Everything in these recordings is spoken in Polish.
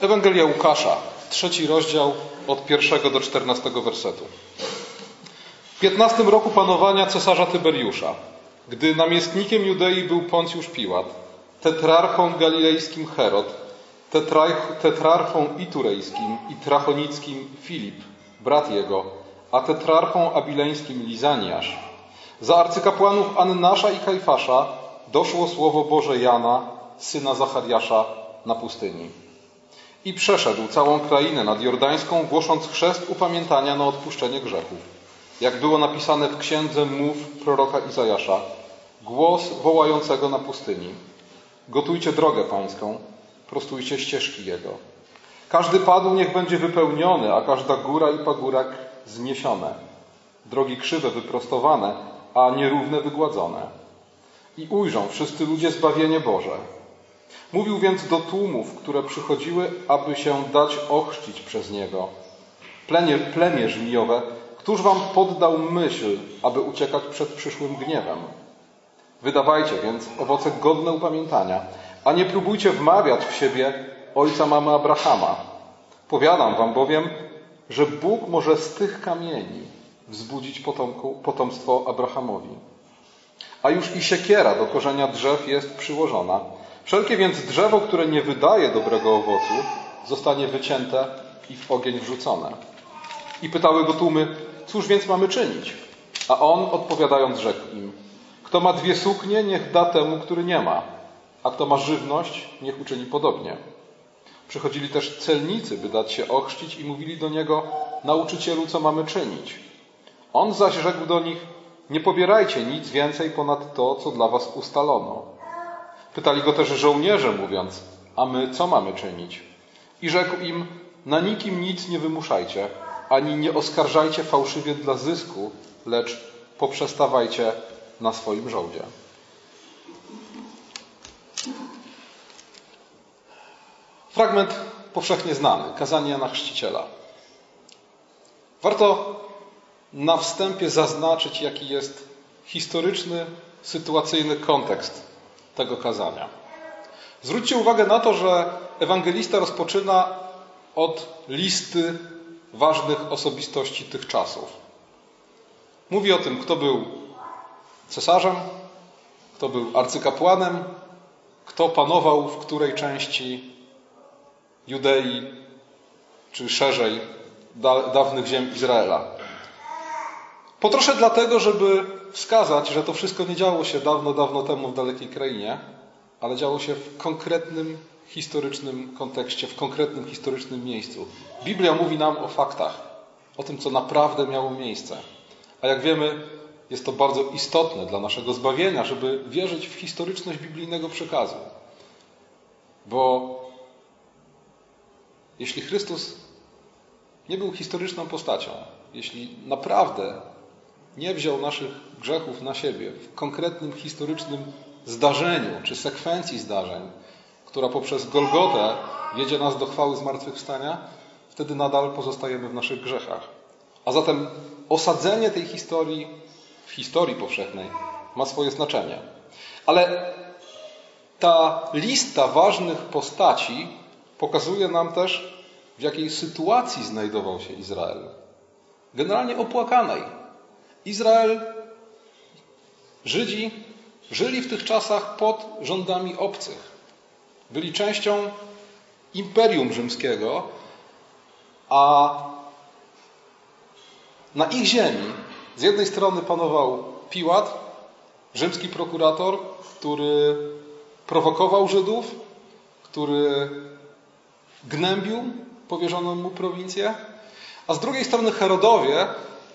Ewangelia Łukasza, trzeci rozdział od pierwszego do czternastego wersetu. W piętnastym roku panowania cesarza Tyberiusza, gdy namiestnikiem Judei był Poncjusz Piłat, tetrarchą galilejskim Herod, tetrarchą iturejskim i trachonickim Filip, brat jego, a tetrarchą abileńskim Lizaniasz. Za arcykapłanów Annasza i Kajfasza doszło słowo Boże Jana, syna Zachariasza, na pustyni. I przeszedł całą krainę nad Jordańską, głosząc chrzest upamiętania na odpuszczenie grzechów. Jak było napisane w księdze mów proroka Izajasza, głos wołającego na pustyni. Gotujcie drogę pańską, prostujcie ścieżki jego. Każdy padł niech będzie wypełniony, a każda góra i pagórek zniesione. Drogi krzywe wyprostowane, a nierówne wygładzone. I ujrzą wszyscy ludzie zbawienie Boże. Mówił więc do tłumów, które przychodziły, aby się dać ochrzcić przez Niego. Plemię, plemię żmijowe, któż wam poddał myśl, aby uciekać przed przyszłym gniewem? Wydawajcie więc owoce godne upamiętania, a nie próbujcie wmawiać w siebie ojca mamy Abrahama. Powiadam wam bowiem, że Bóg może z tych kamieni wzbudzić potomku, potomstwo Abrahamowi. A już i siekiera do korzenia drzew jest przyłożona. Wszelkie więc drzewo, które nie wydaje dobrego owocu, zostanie wycięte i w ogień wrzucone. I pytały go tłumy, cóż więc mamy czynić? A on odpowiadając rzekł im, kto ma dwie suknie, niech da temu, który nie ma, a kto ma żywność, niech uczyni podobnie. Przychodzili też celnicy, by dać się ochrzcić i mówili do niego, nauczycielu, co mamy czynić? On zaś rzekł do nich, nie pobierajcie nic więcej ponad to, co dla was ustalono. Pytali go też żołnierze, mówiąc, a my co mamy czynić? I rzekł im, na nikim nic nie wymuszajcie, ani nie oskarżajcie fałszywie dla zysku, lecz poprzestawajcie na swoim żołdzie. Fragment powszechnie znany, kazanie Jana Chrzciciela. Warto na wstępie zaznaczyć, jaki jest historyczny, sytuacyjny kontekst tego kazania. Zwróćcie uwagę na to, że ewangelista rozpoczyna od listy ważnych osobistości tych czasów. Mówi o tym, kto był cesarzem, kto był arcykapłanem, kto panował w której części Judei, czy szerzej dawnych ziem Izraela. Po trosze dlatego, żeby wskazać, że to wszystko nie działo się dawno, dawno temu w dalekiej krainie, ale działo się w konkretnym historycznym kontekście, w konkretnym historycznym miejscu. Biblia mówi nam o faktach, o tym, co naprawdę miało miejsce. A jak wiemy, jest to bardzo istotne dla naszego zbawienia, żeby wierzyć w historyczność biblijnego przekazu. Bo jeśli Chrystus nie był historyczną postacią, jeśli naprawdę nie wziął naszych grzechów na siebie w konkretnym historycznym zdarzeniu czy sekwencji zdarzeń, która poprzez Golgotę wiedzie nas do chwały zmartwychwstania, wtedy nadal pozostajemy w naszych grzechach. A zatem osadzenie tej historii w historii powszechnej ma swoje znaczenie. Ale ta lista ważnych postaci pokazuje nam też, w jakiej sytuacji znajdował się Izrael. Generalnie opłakanej. Izrael, Żydzi żyli w tych czasach pod rządami obcych. Byli częścią imperium rzymskiego, a na ich ziemi z jednej strony panował Piłat, rzymski prokurator, który prowokował Żydów, który gnębił powierzoną mu prowincję, a z drugiej strony Herodowie,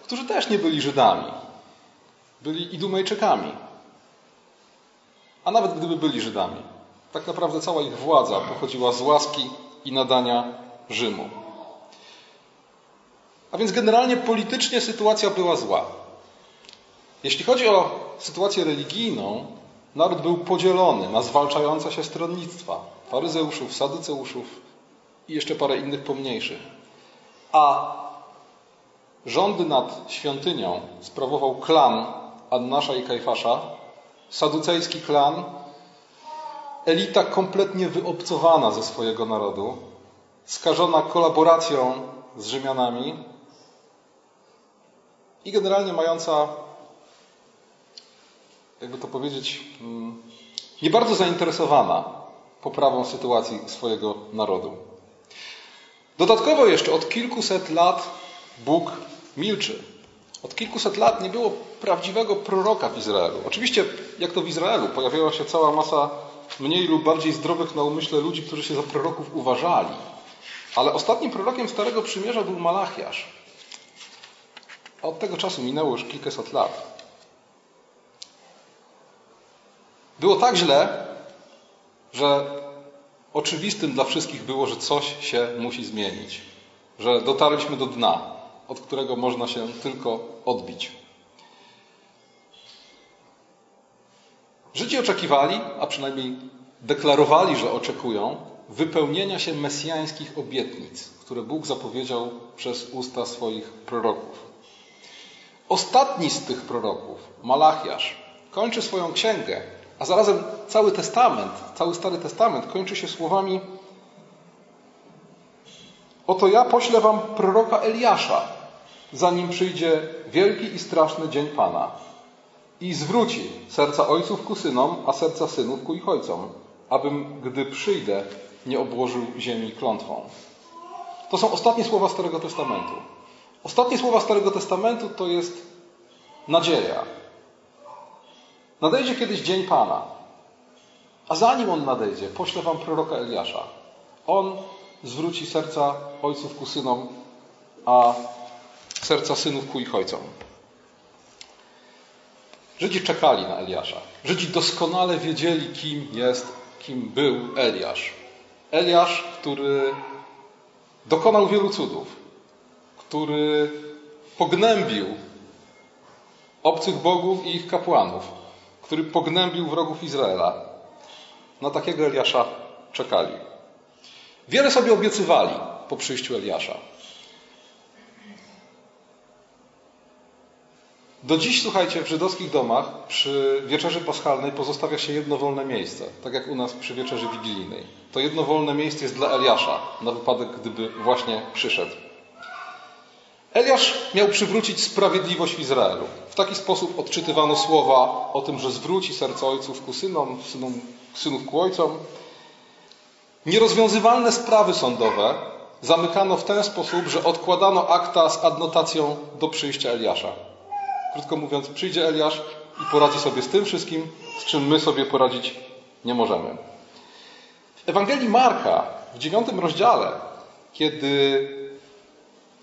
którzy też nie byli Żydami, byli Idumejczykami. A nawet gdyby byli Żydami, tak naprawdę cała ich władza pochodziła z łaski i nadania Rzymu. A więc generalnie politycznie sytuacja była zła. Jeśli chodzi o sytuację religijną, naród był podzielony na zwalczające się stronnictwa faryzeuszów, sadyceuszów i jeszcze parę innych pomniejszych. A rządy nad świątynią sprawował klan Annasza i Kajfasza, saducejski klan, elita kompletnie wyobcowana ze swojego narodu, skażona kolaboracją z Rzymianami. I generalnie mająca, jakby to powiedzieć, mm, nie bardzo zainteresowana poprawą sytuacji swojego narodu. Dodatkowo jeszcze od kilkuset lat Bóg milczy. Od kilkuset lat nie było prawdziwego proroka w Izraelu. Oczywiście, jak to w Izraelu, pojawiała się cała masa mniej lub bardziej zdrowych na umyśle ludzi, którzy się za proroków uważali. Ale ostatnim prorokiem Starego Przymierza był Malachiasz. A od tego czasu minęło już kilkaset lat. Było tak źle, że oczywistym dla wszystkich było, że coś się musi zmienić. Że dotarliśmy do dna, od którego można się tylko odbić. Żydzi oczekiwali, a przynajmniej deklarowali, że oczekują, wypełnienia się mesjańskich obietnic, które Bóg zapowiedział przez usta swoich proroków. Ostatni z tych proroków, Malachiasz, kończy swoją księgę, a zarazem cały testament, cały Stary Testament kończy się słowami Oto ja poślę wam proroka Eliasza, zanim przyjdzie wielki i straszny dzień Pana i zwróci serca ojców ku synom, a serca synów ku ich ojcom, abym, gdy przyjdę, nie obłożył ziemi klątwą. To są ostatnie słowa Starego Testamentu. Ostatnie słowa Starego Testamentu to jest nadzieja. Nadejdzie kiedyś dzień Pana, a zanim on nadejdzie, poślę wam proroka Eliasza. On zwróci serca ojców ku synom, a serca synów ku ich ojcom. Żydzi czekali na Eliasza. Żydzi doskonale wiedzieli, kim jest, kim był Eliasz. Eliasz, który dokonał wielu cudów, który pognębił obcych bogów i ich kapłanów, który pognębił wrogów Izraela. Na takiego Eliasza czekali. Wiele sobie obiecywali po przyjściu Eliasza. Do dziś, słuchajcie, w żydowskich domach przy wieczerzy paschalnej pozostawia się jedno wolne miejsce, tak jak u nas przy wieczerzy wigilijnej. To jedno wolne miejsce jest dla Eliasza, na wypadek, gdyby właśnie przyszedł. Eliasz miał przywrócić sprawiedliwość w Izraelu. W taki sposób odczytywano słowa o tym, że zwróci serce ojców ku synom, synom synów ku ojcom. Nierozwiązywalne sprawy sądowe zamykano w ten sposób, że odkładano akta z adnotacją do przyjścia Eliasza. Krótko mówiąc, przyjdzie Eliasz i poradzi sobie z tym wszystkim, z czym my sobie poradzić nie możemy. W Ewangelii Marka w dziewiątym rozdziale, kiedy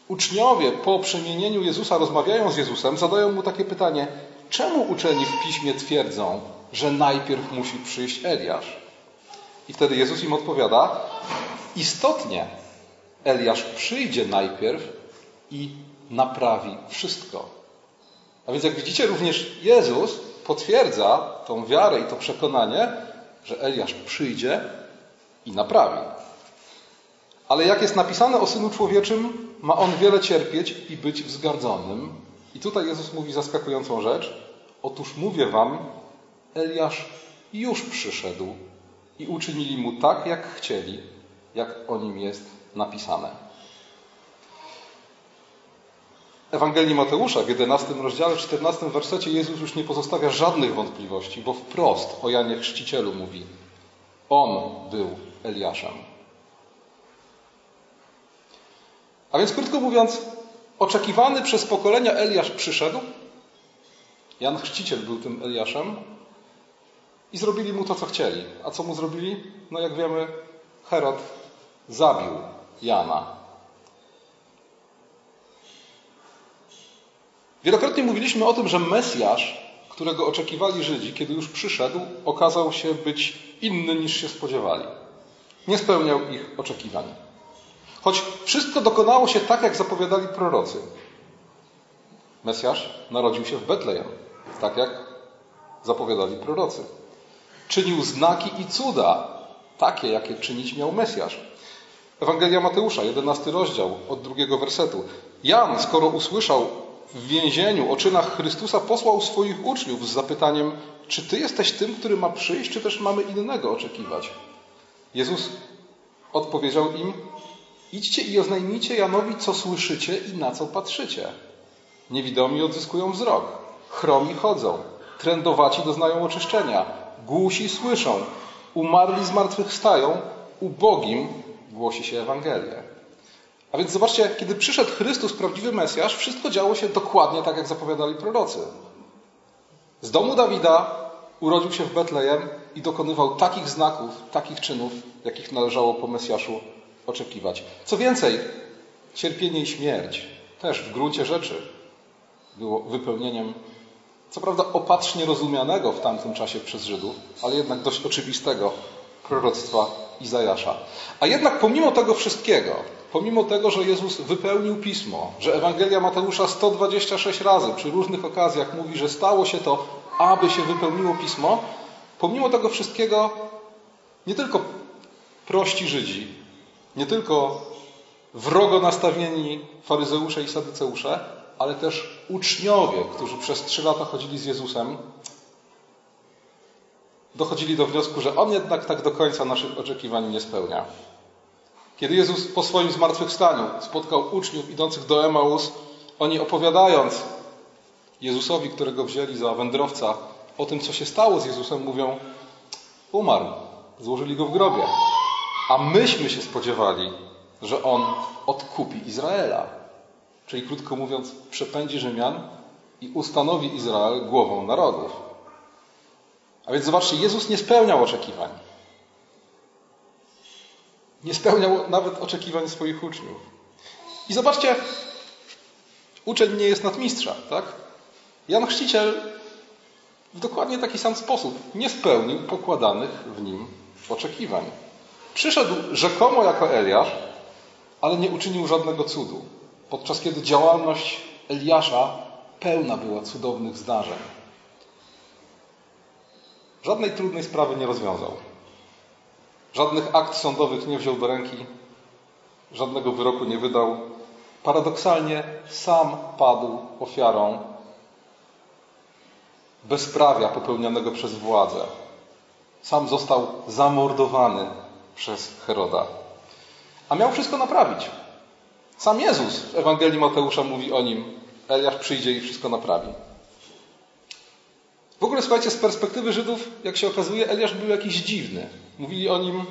uczniowie po przemienieniu Jezusa rozmawiają z Jezusem, zadają mu takie pytanie: czemu uczeni w piśmie twierdzą, że najpierw musi przyjść Eliasz? I wtedy Jezus im odpowiada: Istotnie, Eliasz przyjdzie najpierw i naprawi wszystko. A więc jak widzicie, również Jezus potwierdza tą wiarę i to przekonanie, że Eliasz przyjdzie i naprawi. Ale jak jest napisane o Synu Człowieczym, ma On wiele cierpieć i być wzgardzonym. I tutaj Jezus mówi zaskakującą rzecz. Otóż mówię wam, Eliasz już przyszedł i uczynili mu tak, jak chcieli, jak o nim jest napisane. Ewangelii Mateusza w 11 rozdziale, w 14 wersecie Jezus już nie pozostawia żadnych wątpliwości, bo wprost o Janie Chrzcicielu mówi: On był Eliaszem. A więc krótko mówiąc, oczekiwany przez pokolenia Eliasz przyszedł, Jan Chrzciciel był tym Eliaszem i zrobili mu to, co chcieli. A co mu zrobili? No jak wiemy, Herod zabił Jana Wielokrotnie mówiliśmy o tym, że Mesjasz, którego oczekiwali Żydzi, kiedy już przyszedł, okazał się być inny niż się spodziewali. Nie spełniał ich oczekiwań. Choć wszystko dokonało się tak, jak zapowiadali prorocy. Mesjasz narodził się w Betlejem, tak jak zapowiadali prorocy. Czynił znaki i cuda, takie, jakie czynić miał Mesjasz. Ewangelia Mateusza, 11 rozdział, od drugiego wersetu. Jan, skoro usłyszał w więzieniu o czynach Chrystusa posłał swoich uczniów z zapytaniem, czy Ty jesteś tym, który ma przyjść, czy też mamy innego oczekiwać? Jezus odpowiedział im, idźcie i oznajmijcie Janowi, co słyszycie i na co patrzycie. Niewidomi odzyskują wzrok, chromi chodzą, trędowaci doznają oczyszczenia, głusi słyszą, umarli zmartwychwstają, ubogim głosi się Ewangelię. A więc zobaczcie, kiedy przyszedł Chrystus, prawdziwy Mesjasz, wszystko działo się dokładnie tak, jak zapowiadali prorocy. Z domu Dawida urodził się w Betlejem i dokonywał takich znaków, takich czynów, jakich należało po Mesjaszu oczekiwać. Co więcej, cierpienie i śmierć też w gruncie rzeczy było wypełnieniem, co prawda opatrznie rozumianego w tamtym czasie przez Żydów, ale jednak dość oczywistego proroctwa Izajasza. A jednak pomimo tego wszystkiego, pomimo tego, że Jezus wypełnił pismo, że Ewangelia Mateusza 126 razy przy różnych okazjach mówi, że stało się to, aby się wypełniło pismo, pomimo tego wszystkiego nie tylko prości Żydzi, nie tylko wrogo nastawieni faryzeusze i sadyceusze, ale też uczniowie, którzy przez trzy lata chodzili z Jezusem, dochodzili do wniosku, że On jednak tak do końca naszych oczekiwań nie spełnia. Kiedy Jezus po swoim zmartwychwstaniu spotkał uczniów idących do Emaus, oni opowiadając Jezusowi, którego wzięli za wędrowca, o tym, co się stało z Jezusem, mówią: Umarł, złożyli go w grobie. A myśmy się spodziewali, że on odkupi Izraela. Czyli krótko mówiąc, przepędzi Rzymian i ustanowi Izrael głową narodów. A więc zobaczcie, Jezus nie spełniał oczekiwań. Nie spełniał nawet oczekiwań swoich uczniów. I zobaczcie, uczeń nie jest nadmistrza, tak? Jan Chrzciciel w dokładnie taki sam sposób nie spełnił pokładanych w nim oczekiwań. Przyszedł rzekomo jako Eliasz, ale nie uczynił żadnego cudu, podczas kiedy działalność Eliasza pełna była cudownych zdarzeń. Żadnej trudnej sprawy nie rozwiązał. Żadnych akt sądowych nie wziął do ręki, żadnego wyroku nie wydał. Paradoksalnie sam padł ofiarą bezprawia popełnionego przez władzę. Sam został zamordowany przez Heroda. A miał wszystko naprawić. Sam Jezus w Ewangelii Mateusza mówi o nim: Eliasz przyjdzie i wszystko naprawi. W ogóle słuchajcie, z perspektywy Żydów, jak się okazuje, Eliasz był jakiś dziwny. Mówili o nim,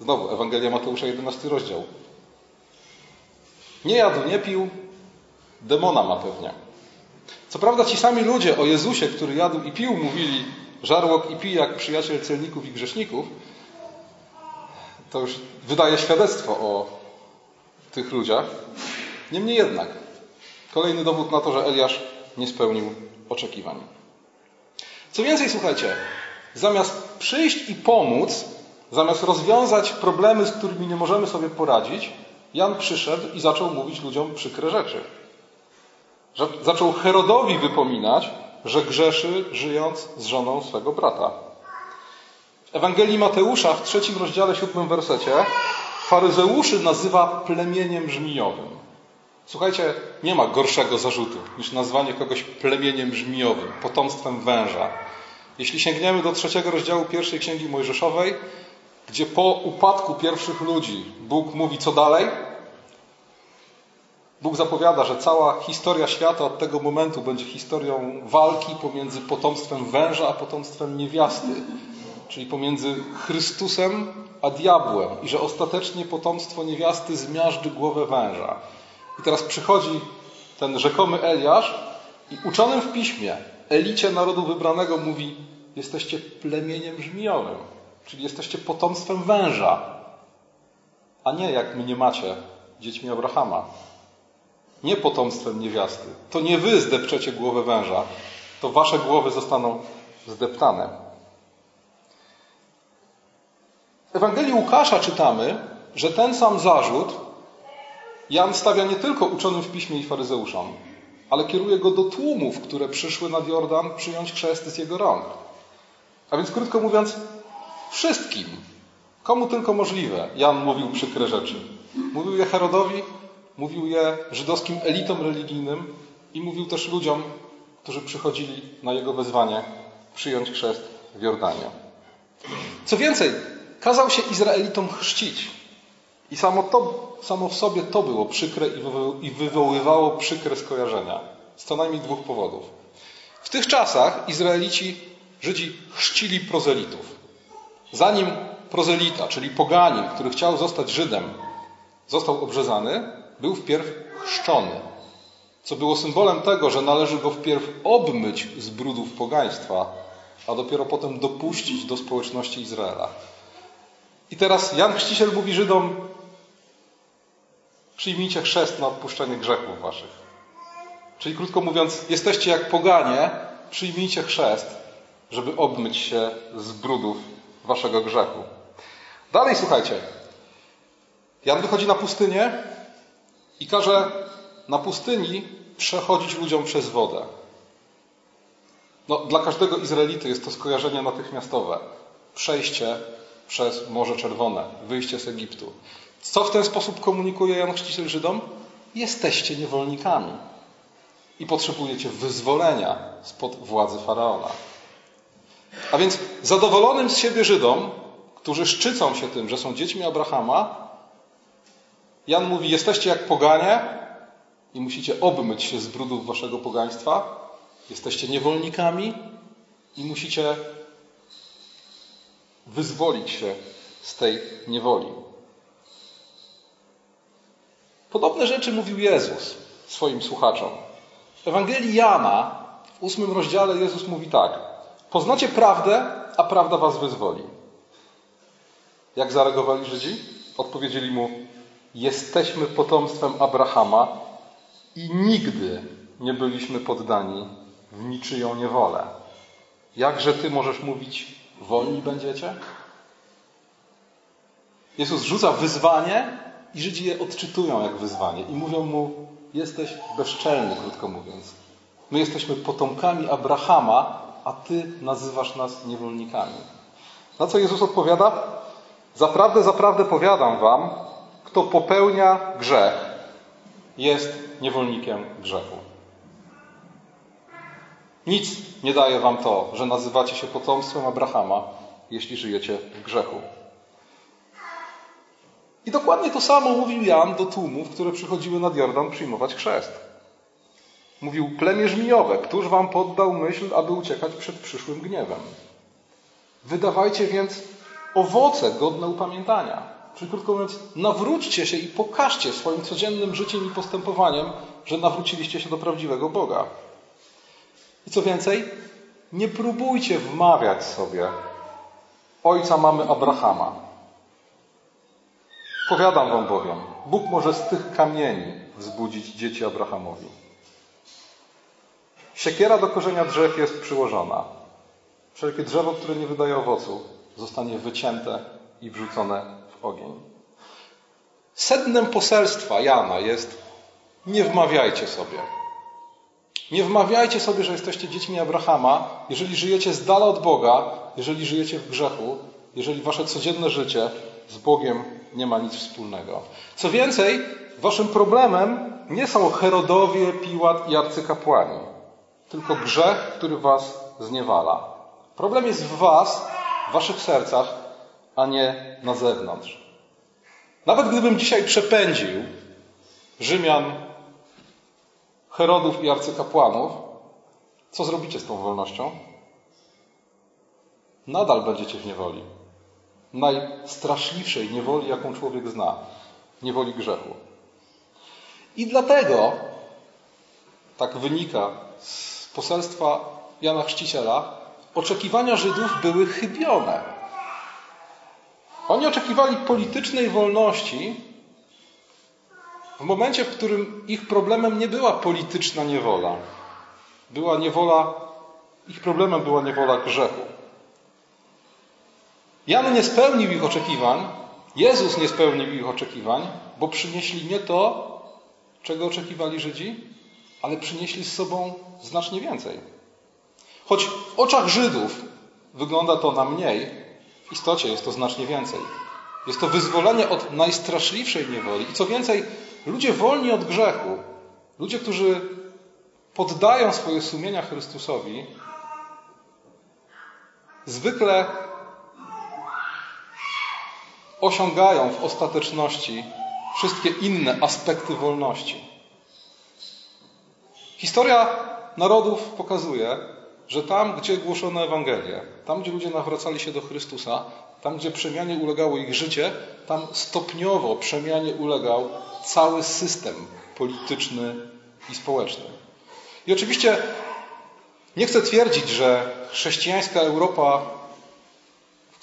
znowu Ewangelia Mateusza, 11 rozdział. Nie jadł, nie pił, demona ma pewnie. Co prawda ci sami ludzie o Jezusie, który jadł i pił, mówili żarłok i pij jak przyjaciel celników i grzeszników, to już wydaje świadectwo o tych ludziach. Niemniej jednak, kolejny dowód na to, że Eliasz nie spełnił oczekiwań. Co więcej, słuchajcie, zamiast przyjść i pomóc, zamiast rozwiązać problemy, z którymi nie możemy sobie poradzić, Jan przyszedł i zaczął mówić ludziom przykre rzeczy. Zaczął Herodowi wypominać, że grzeszy żyjąc z żoną swego brata. W Ewangelii Mateusza w trzecim rozdziale, siódmym wersecie faryzeuszy nazywa plemieniem żmijowym. Słuchajcie, nie ma gorszego zarzutu niż nazwanie kogoś plemieniem żmijowym, potomstwem węża. Jeśli sięgniemy do trzeciego rozdziału pierwszej księgi Mojżeszowej, gdzie po upadku pierwszych ludzi Bóg mówi co dalej, Bóg zapowiada, że cała historia świata od tego momentu będzie historią walki pomiędzy potomstwem węża a potomstwem niewiasty, czyli pomiędzy Chrystusem a diabłem, i że ostatecznie potomstwo niewiasty zmiażdży głowę węża. I teraz przychodzi ten rzekomy Eliasz i uczonym w piśmie, elicie narodu wybranego mówi: Jesteście plemieniem żmijowym, czyli jesteście potomstwem węża, a nie jak mnie macie, dziećmi Abrahama nie potomstwem niewiasty. To nie wy zdepczecie głowę węża, to wasze głowy zostaną zdeptane. W Ewangelii Łukasza czytamy, że ten sam zarzut Jan stawia nie tylko uczonym w piśmie i faryzeuszom, ale kieruje go do tłumów, które przyszły nad Jordan przyjąć chrzest z jego rąk. A więc krótko mówiąc, wszystkim, komu tylko możliwe, Jan mówił przykre rzeczy. Mówił je Herodowi, Mówił je żydowskim elitom religijnym i mówił też ludziom, którzy przychodzili na jego wezwanie przyjąć chrzest w Jordanie. Co więcej, kazał się Izraelitom chrzcić. I samo, to, samo w sobie to było przykre i wywoływało przykre skojarzenia. Z co najmniej dwóch powodów. W tych czasach Izraelici, Żydzi chrzcili prozelitów. Zanim prozelita, czyli poganin, który chciał zostać Żydem, został obrzezany, był wpierw chrzczony. Co było symbolem tego, że należy go wpierw obmyć z brudów pogaństwa, a dopiero potem dopuścić do społeczności Izraela. I teraz Jan Chrzciciel mówi Żydom: Przyjmijcie chrzest na odpuszczenie grzechów waszych. Czyli krótko mówiąc, jesteście jak poganie, przyjmijcie chrzest, żeby obmyć się z brudów waszego grzechu. Dalej słuchajcie. Jan wychodzi na pustynię i każe na pustyni przechodzić ludziom przez wodę. No, dla każdego Izraelity jest to skojarzenie natychmiastowe. Przejście przez Morze Czerwone, wyjście z Egiptu. Co w ten sposób komunikuje Jan Chrzciciel Żydom? Jesteście niewolnikami i potrzebujecie wyzwolenia spod władzy faraona. A więc zadowolonym z siebie Żydom, którzy szczycą się tym, że są dziećmi Abrahama, Jan mówi: Jesteście jak poganie i musicie obmyć się z brudów waszego pogaństwa. Jesteście niewolnikami i musicie wyzwolić się z tej niewoli. Podobne rzeczy mówił Jezus swoim słuchaczom. W Ewangelii Jana w ósmym rozdziale Jezus mówi tak: Poznacie prawdę, a prawda was wyzwoli. Jak zareagowali Żydzi? Odpowiedzieli mu: Jesteśmy potomstwem Abrahama i nigdy nie byliśmy poddani w niczyją niewolę. Jakże ty możesz mówić, wolni będziecie? Jezus rzuca wyzwanie i Żydzi je odczytują jak wyzwanie i mówią mu: Jesteś bezczelny, krótko mówiąc. My jesteśmy potomkami Abrahama, a ty nazywasz nas niewolnikami. Na co Jezus odpowiada? Zaprawdę, zaprawdę powiadam wam, kto popełnia grzech, jest niewolnikiem grzechu. Nic nie daje wam to, że nazywacie się potomstwem Abrahama, jeśli żyjecie w grzechu. I dokładnie to samo mówił Jan do tłumów, które przychodziły nad Jordan przyjmować chrzest. Mówił, plemię żmijowe, któż wam poddał myśl, aby uciekać przed przyszłym gniewem? Wydawajcie więc owoce godne upamiętania. Czyli krótko mówiąc, nawróćcie się i pokażcie swoim codziennym życiem i postępowaniem, że nawróciliście się do prawdziwego Boga. I co więcej, nie próbujcie wmawiać sobie, ojca mamy Abrahama, Powiadam wam bowiem, Bóg może z tych kamieni wzbudzić dzieci Abrahamowi. Siekiera do korzenia drzew jest przyłożona. Wszelkie drzewo, które nie wydaje owocu, zostanie wycięte i wrzucone w ogień. Sednem poselstwa Jana jest nie wmawiajcie sobie. Nie wmawiajcie sobie, że jesteście dziećmi Abrahama, jeżeli żyjecie z dala od Boga, jeżeli żyjecie w grzechu, jeżeli wasze codzienne życie z Bogiem nie ma nic wspólnego. Co więcej, waszym problemem nie są Herodowie, Piłat i arcykapłani, tylko grzech, który was zniewala. Problem jest w was, w waszych sercach, a nie na zewnątrz. Nawet gdybym dzisiaj przepędził Rzymian, Herodów i arcykapłanów, co zrobicie z tą wolnością? Nadal będziecie w niewoli najstraszliwszej niewoli, jaką człowiek zna niewoli grzechu. I dlatego, tak wynika z poselstwa Jana Chrzciciela, oczekiwania Żydów były chybione. Oni oczekiwali politycznej wolności w momencie, w którym ich problemem nie była polityczna niewola. Była niewola, ich problemem była niewola grzechu. Jan nie spełnił ich oczekiwań, Jezus nie spełnił ich oczekiwań, bo przynieśli nie to, czego oczekiwali Żydzi, ale przynieśli z sobą znacznie więcej. Choć w oczach Żydów wygląda to na mniej, w istocie jest to znacznie więcej. Jest to wyzwolenie od najstraszliwszej niewoli. I co więcej, ludzie wolni od grzechu, ludzie, którzy poddają swoje sumienia Chrystusowi, zwykle osiągają w ostateczności wszystkie inne aspekty wolności. Historia narodów pokazuje, że tam, gdzie głoszono Ewangelię, tam, gdzie ludzie nawracali się do Chrystusa, tam, gdzie przemianie ulegało ich życie, tam stopniowo przemianie ulegał cały system polityczny i społeczny. I oczywiście nie chcę twierdzić, że chrześcijańska Europa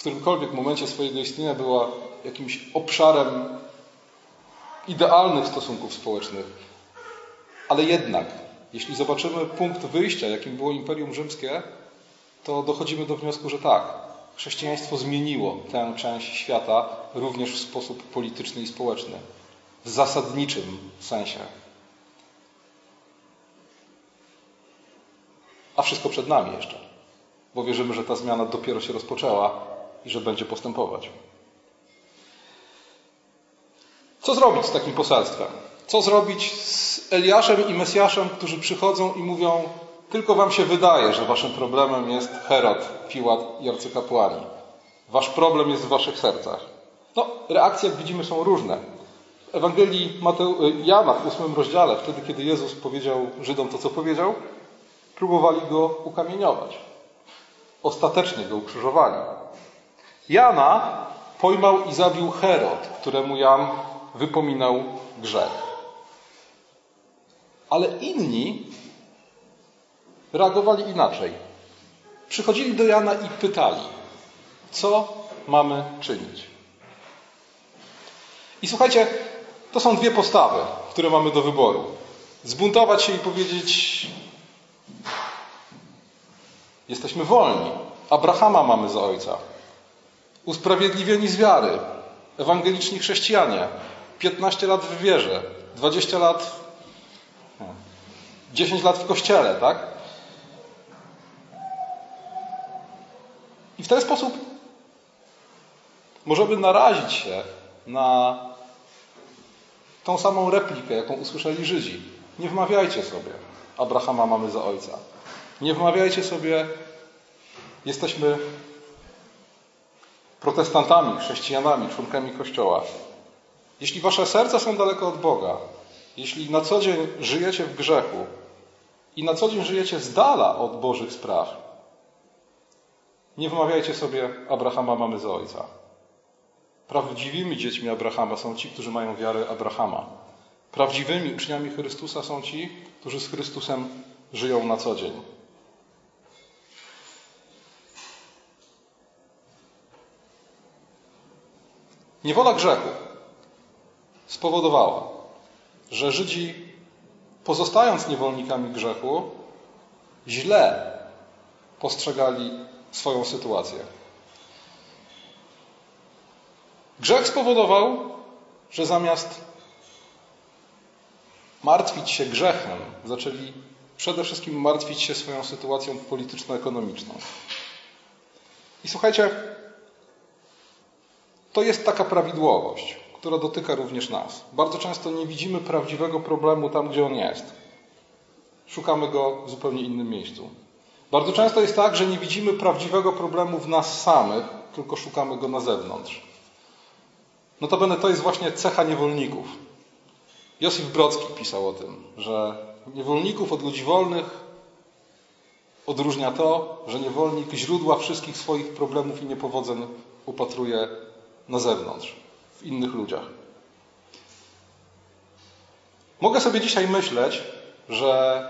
którymkolwiek momencie swojego istnienia była jakimś obszarem idealnych stosunków społecznych, ale jednak, jeśli zobaczymy punkt wyjścia, jakim było Imperium Rzymskie, to dochodzimy do wniosku, że tak, chrześcijaństwo zmieniło tę część świata również w sposób polityczny i społeczny, w zasadniczym sensie. A wszystko przed nami jeszcze, bo wierzymy, że ta zmiana dopiero się rozpoczęła i że będzie postępować. Co zrobić z takim poselstwem? Co zrobić z Eliaszem i Mesjaszem, którzy przychodzą i mówią: Tylko wam się wydaje, że waszym problemem jest Herod, Piłat i arcykapłani. Wasz problem jest w waszych sercach. No, reakcje, jak widzimy, są różne. W Ewangelii Mateu... Jana w ósmym rozdziale, wtedy kiedy Jezus powiedział Żydom to, co powiedział, próbowali go ukamieniować. Ostatecznie go ukrzyżowali. Jana pojmał i zabił Herod, któremu Jan wypominał grzech. Ale inni reagowali inaczej. Przychodzili do Jana i pytali, co mamy czynić. I słuchajcie, to są dwie postawy, które mamy do wyboru. Zbuntować się i powiedzieć: Jesteśmy wolni. Abrahama mamy za ojca. Usprawiedliwieni z wiary. Ewangeliczni chrześcijanie. 15 lat w wierze, 20 lat, 10 lat w kościele, tak? I w ten sposób możemy narazić się na tą samą replikę, jaką usłyszeli Żydzi. Nie wmawiajcie sobie, Abrahama mamy za ojca. Nie wmawiajcie sobie, jesteśmy protestantami, chrześcijanami, członkami Kościoła. Jeśli wasze serca są daleko od Boga, jeśli na co dzień żyjecie w grzechu i na co dzień żyjecie z dala od Bożych spraw, nie wmawiajcie sobie, Abrahama mamy za ojca. Prawdziwymi dziećmi Abrahama są ci, którzy mają wiarę Abrahama. Prawdziwymi uczniami Chrystusa są ci, którzy z Chrystusem żyją na co dzień. Niewola grzechu spowodowała, że Żydzi, pozostając niewolnikami grzechu, źle postrzegali swoją sytuację. Grzech spowodował, że zamiast martwić się grzechem, zaczęli przede wszystkim martwić się swoją sytuacją polityczno-ekonomiczną. I słuchajcie, to jest taka prawidłowość która dotyka również nas. Bardzo często nie widzimy prawdziwego problemu tam, gdzie on jest. Szukamy go w zupełnie innym miejscu. Bardzo często jest tak, że nie widzimy prawdziwego problemu w nas samych, tylko szukamy go na zewnątrz. Notabene to jest właśnie cecha niewolników. Józef Brocki pisał o tym, że niewolników od ludzi wolnych odróżnia to, że niewolnik źródła wszystkich swoich problemów i niepowodzeń upatruje na zewnątrz w innych ludziach. Mogę sobie dzisiaj myśleć, że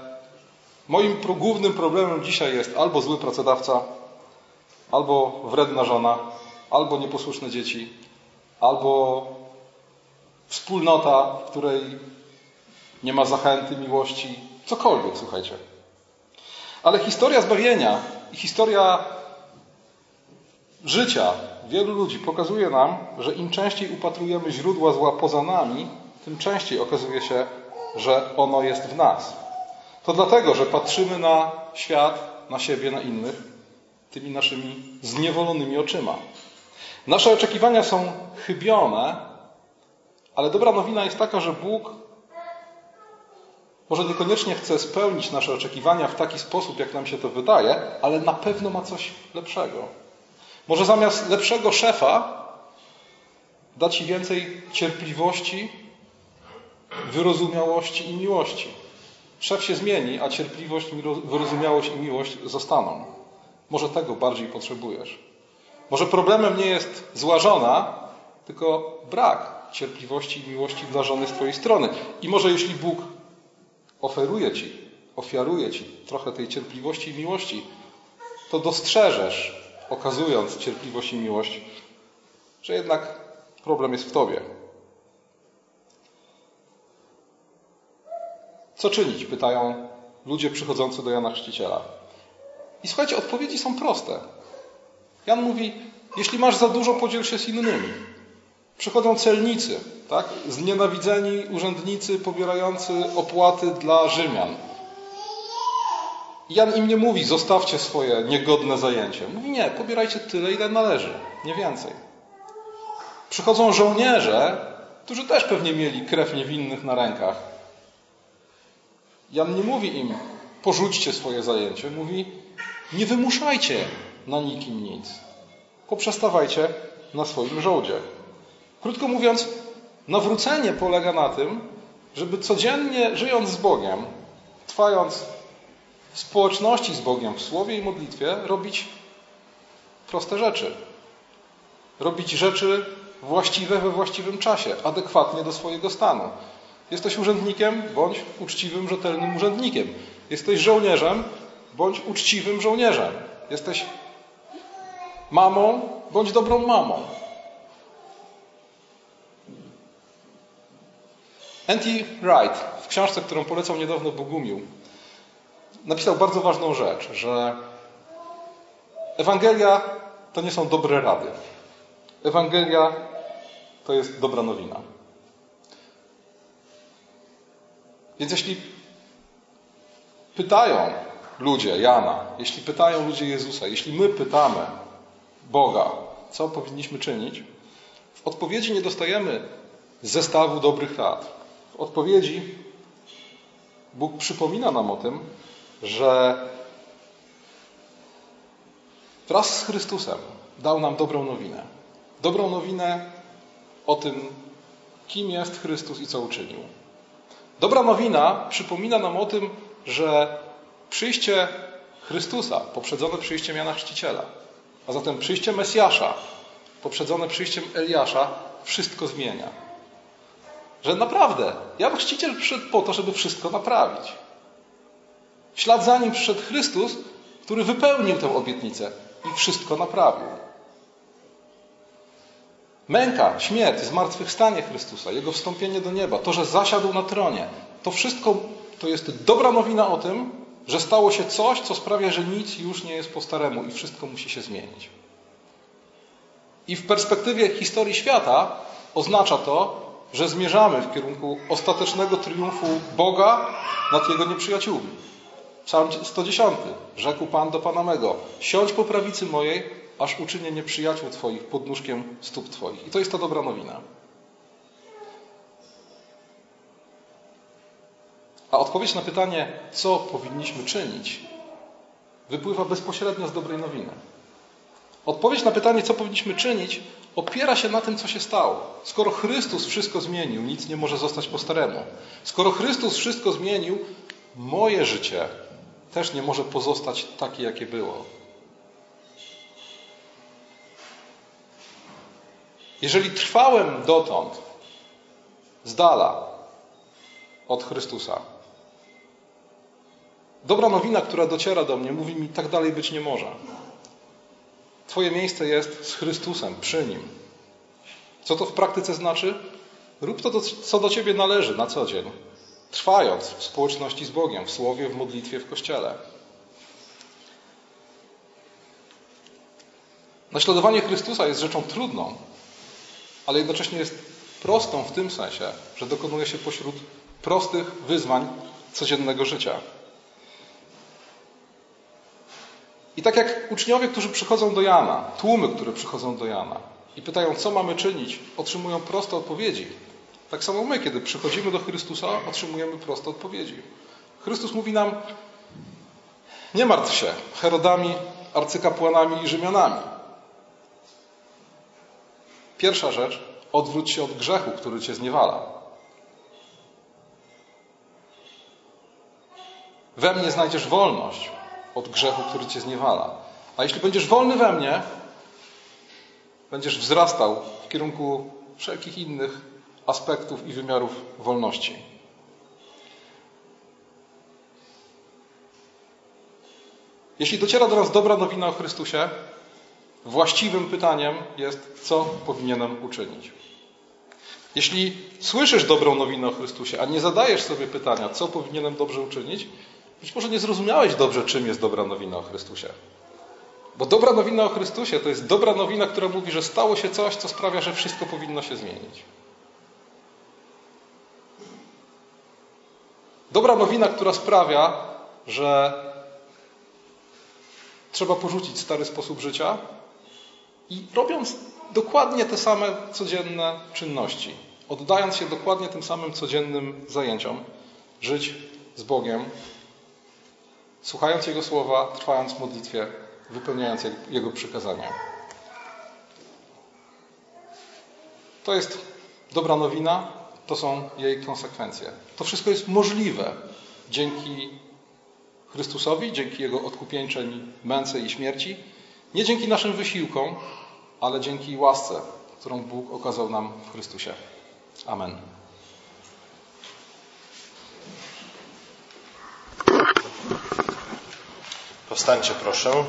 moim głównym problemem dzisiaj jest albo zły pracodawca, albo wredna żona, albo nieposłuszne dzieci, albo wspólnota, w której nie ma zachęty, miłości, cokolwiek, słuchajcie. Ale historia zbawienia i historia życia wielu ludzi pokazuje nam, że im częściej upatrujemy źródła zła poza nami, tym częściej okazuje się, że ono jest w nas. To dlatego, że patrzymy na świat, na siebie, na innych tymi naszymi zniewolonymi oczyma. Nasze oczekiwania są chybione, ale dobra nowina jest taka, że Bóg Może niekoniecznie chce spełnić nasze oczekiwania w taki sposób, jak nam się to wydaje, ale na pewno ma coś lepszego. Może zamiast lepszego szefa da Ci więcej cierpliwości, wyrozumiałości i miłości. Szef się zmieni, a cierpliwość, wyrozumiałość i miłość zostaną. Może tego bardziej potrzebujesz. Może problemem nie jest zła żona, tylko brak cierpliwości i miłości dla żony z Twojej strony. I może jeśli Bóg oferuje Ci, ofiaruje Ci trochę tej cierpliwości i miłości, to dostrzeżesz, okazując cierpliwość i miłość, że jednak problem jest w Tobie. Co czynić? Pytają ludzie przychodzący do Jana Chrzciciela. I słuchajcie, odpowiedzi są proste. Jan mówi, jeśli masz za dużo, podziel się z innymi. Przychodzą celnicy, tak? Znienawidzeni urzędnicy pobierający opłaty dla Rzymian. Jan im nie mówi, zostawcie swoje niegodne zajęcie. Mówi, nie, pobierajcie tyle, ile należy, nie więcej. Przychodzą żołnierze, którzy też pewnie mieli krew niewinnych na rękach. Jan nie mówi im, porzućcie swoje zajęcie. Mówi, nie wymuszajcie na nikim nic. Poprzestawajcie na swoim żołdzie. Krótko mówiąc, nawrócenie polega na tym, żeby codziennie żyjąc z Bogiem, trwając społeczności z Bogiem, w słowie i modlitwie, robić proste rzeczy. Robić rzeczy właściwe we właściwym czasie, adekwatnie do swojego stanu. Jesteś urzędnikiem, bądź uczciwym, rzetelnym urzędnikiem. Jesteś żołnierzem, bądź uczciwym żołnierzem. Jesteś mamą, bądź dobrą mamą. N.T. Wright w książce, którą polecał niedawno Bogumił, napisał bardzo ważną rzecz, że Ewangelia to nie są dobre rady. Ewangelia to jest dobra nowina. Więc jeśli pytają ludzie Jana, jeśli pytają ludzie Jezusa, jeśli my pytamy Boga, co powinniśmy czynić, w odpowiedzi nie dostajemy zestawu dobrych rad. W odpowiedzi Bóg przypomina nam o tym, że wraz z Chrystusem dał nam dobrą nowinę. Dobrą nowinę o tym, kim jest Chrystus i co uczynił. Dobra nowina przypomina nam o tym, że przyjście Chrystusa, poprzedzone przyjściem Jana Chrzciciela, a zatem przyjście Mesjasza, poprzedzone przyjściem Eliasza, wszystko zmienia. Że naprawdę Jan Chrzciciel przyszedł po to, żeby wszystko naprawić. W ślad za nim przyszedł Chrystus, który wypełnił tę obietnicę i wszystko naprawił. Męka, śmierć, zmartwychwstanie Chrystusa, Jego wstąpienie do nieba, to, że zasiadł na tronie, to wszystko to jest dobra nowina o tym, że stało się coś, co sprawia, że nic już nie jest po staremu i wszystko musi się zmienić. I w perspektywie historii świata oznacza to, że zmierzamy w kierunku ostatecznego triumfu Boga nad Jego nieprzyjaciółmi. Psalm 110. Rzekł Pan do Pana mego, siądź po prawicy mojej, aż uczynię nieprzyjaciół Twoich pod nóżkiem stóp Twoich. I to jest ta dobra nowina. A odpowiedź na pytanie, co powinniśmy czynić, wypływa bezpośrednio z dobrej nowiny. Odpowiedź na pytanie, co powinniśmy czynić, opiera się na tym, co się stało. Skoro Chrystus wszystko zmienił, nic nie może zostać po staremu. Skoro Chrystus wszystko zmienił, moje życie też nie może pozostać takie, jakie było. Jeżeli trwałem dotąd z dala od Chrystusa, dobra nowina, która dociera do mnie, mówi mi, tak dalej być nie może. Twoje miejsce jest z Chrystusem, przy Nim. Co to w praktyce znaczy? Rób to, co do Ciebie należy na co dzień, trwając w społeczności z Bogiem, w słowie, w modlitwie, w kościele. Naśladowanie Chrystusa jest rzeczą trudną, ale jednocześnie jest prostą w tym sensie, że dokonuje się pośród prostych wyzwań codziennego życia. I tak jak uczniowie, którzy przychodzą do Jana, tłumy, które przychodzą do Jana i pytają, co mamy czynić, otrzymują proste odpowiedzi. Tak samo my, kiedy przychodzimy do Chrystusa, otrzymujemy proste odpowiedzi. Chrystus mówi nam: Nie martw się Herodami, arcykapłanami i Rzymianami. Pierwsza rzecz, odwróć się od grzechu, który cię zniewala. We mnie znajdziesz wolność od grzechu, który cię zniewala. A jeśli będziesz wolny we mnie, będziesz wzrastał w kierunku wszelkich innych aspektów i wymiarów wolności. Jeśli dociera do nas dobra nowina o Chrystusie, właściwym pytaniem jest, co powinienem uczynić. Jeśli słyszysz dobrą nowinę o Chrystusie, a nie zadajesz sobie pytania, co powinienem dobrze uczynić, być może nie zrozumiałeś dobrze, czym jest dobra nowina o Chrystusie. Bo dobra nowina o Chrystusie to jest dobra nowina, która mówi, że stało się coś, co sprawia, że wszystko powinno się zmienić. Dobra nowina, która sprawia, że trzeba porzucić stary sposób życia i robiąc dokładnie te same codzienne czynności, oddając się dokładnie tym samym codziennym zajęciom, żyć z Bogiem, słuchając Jego słowa, trwając w modlitwie, wypełniając Jego przykazania. To jest dobra nowina, to są jej konsekwencje. To wszystko jest możliwe dzięki Chrystusowi, dzięki Jego odkupieńczej męce i śmierci, nie dzięki naszym wysiłkom, ale dzięki łasce, którą Bóg okazał nam w Chrystusie. Amen. Powstańcie proszę.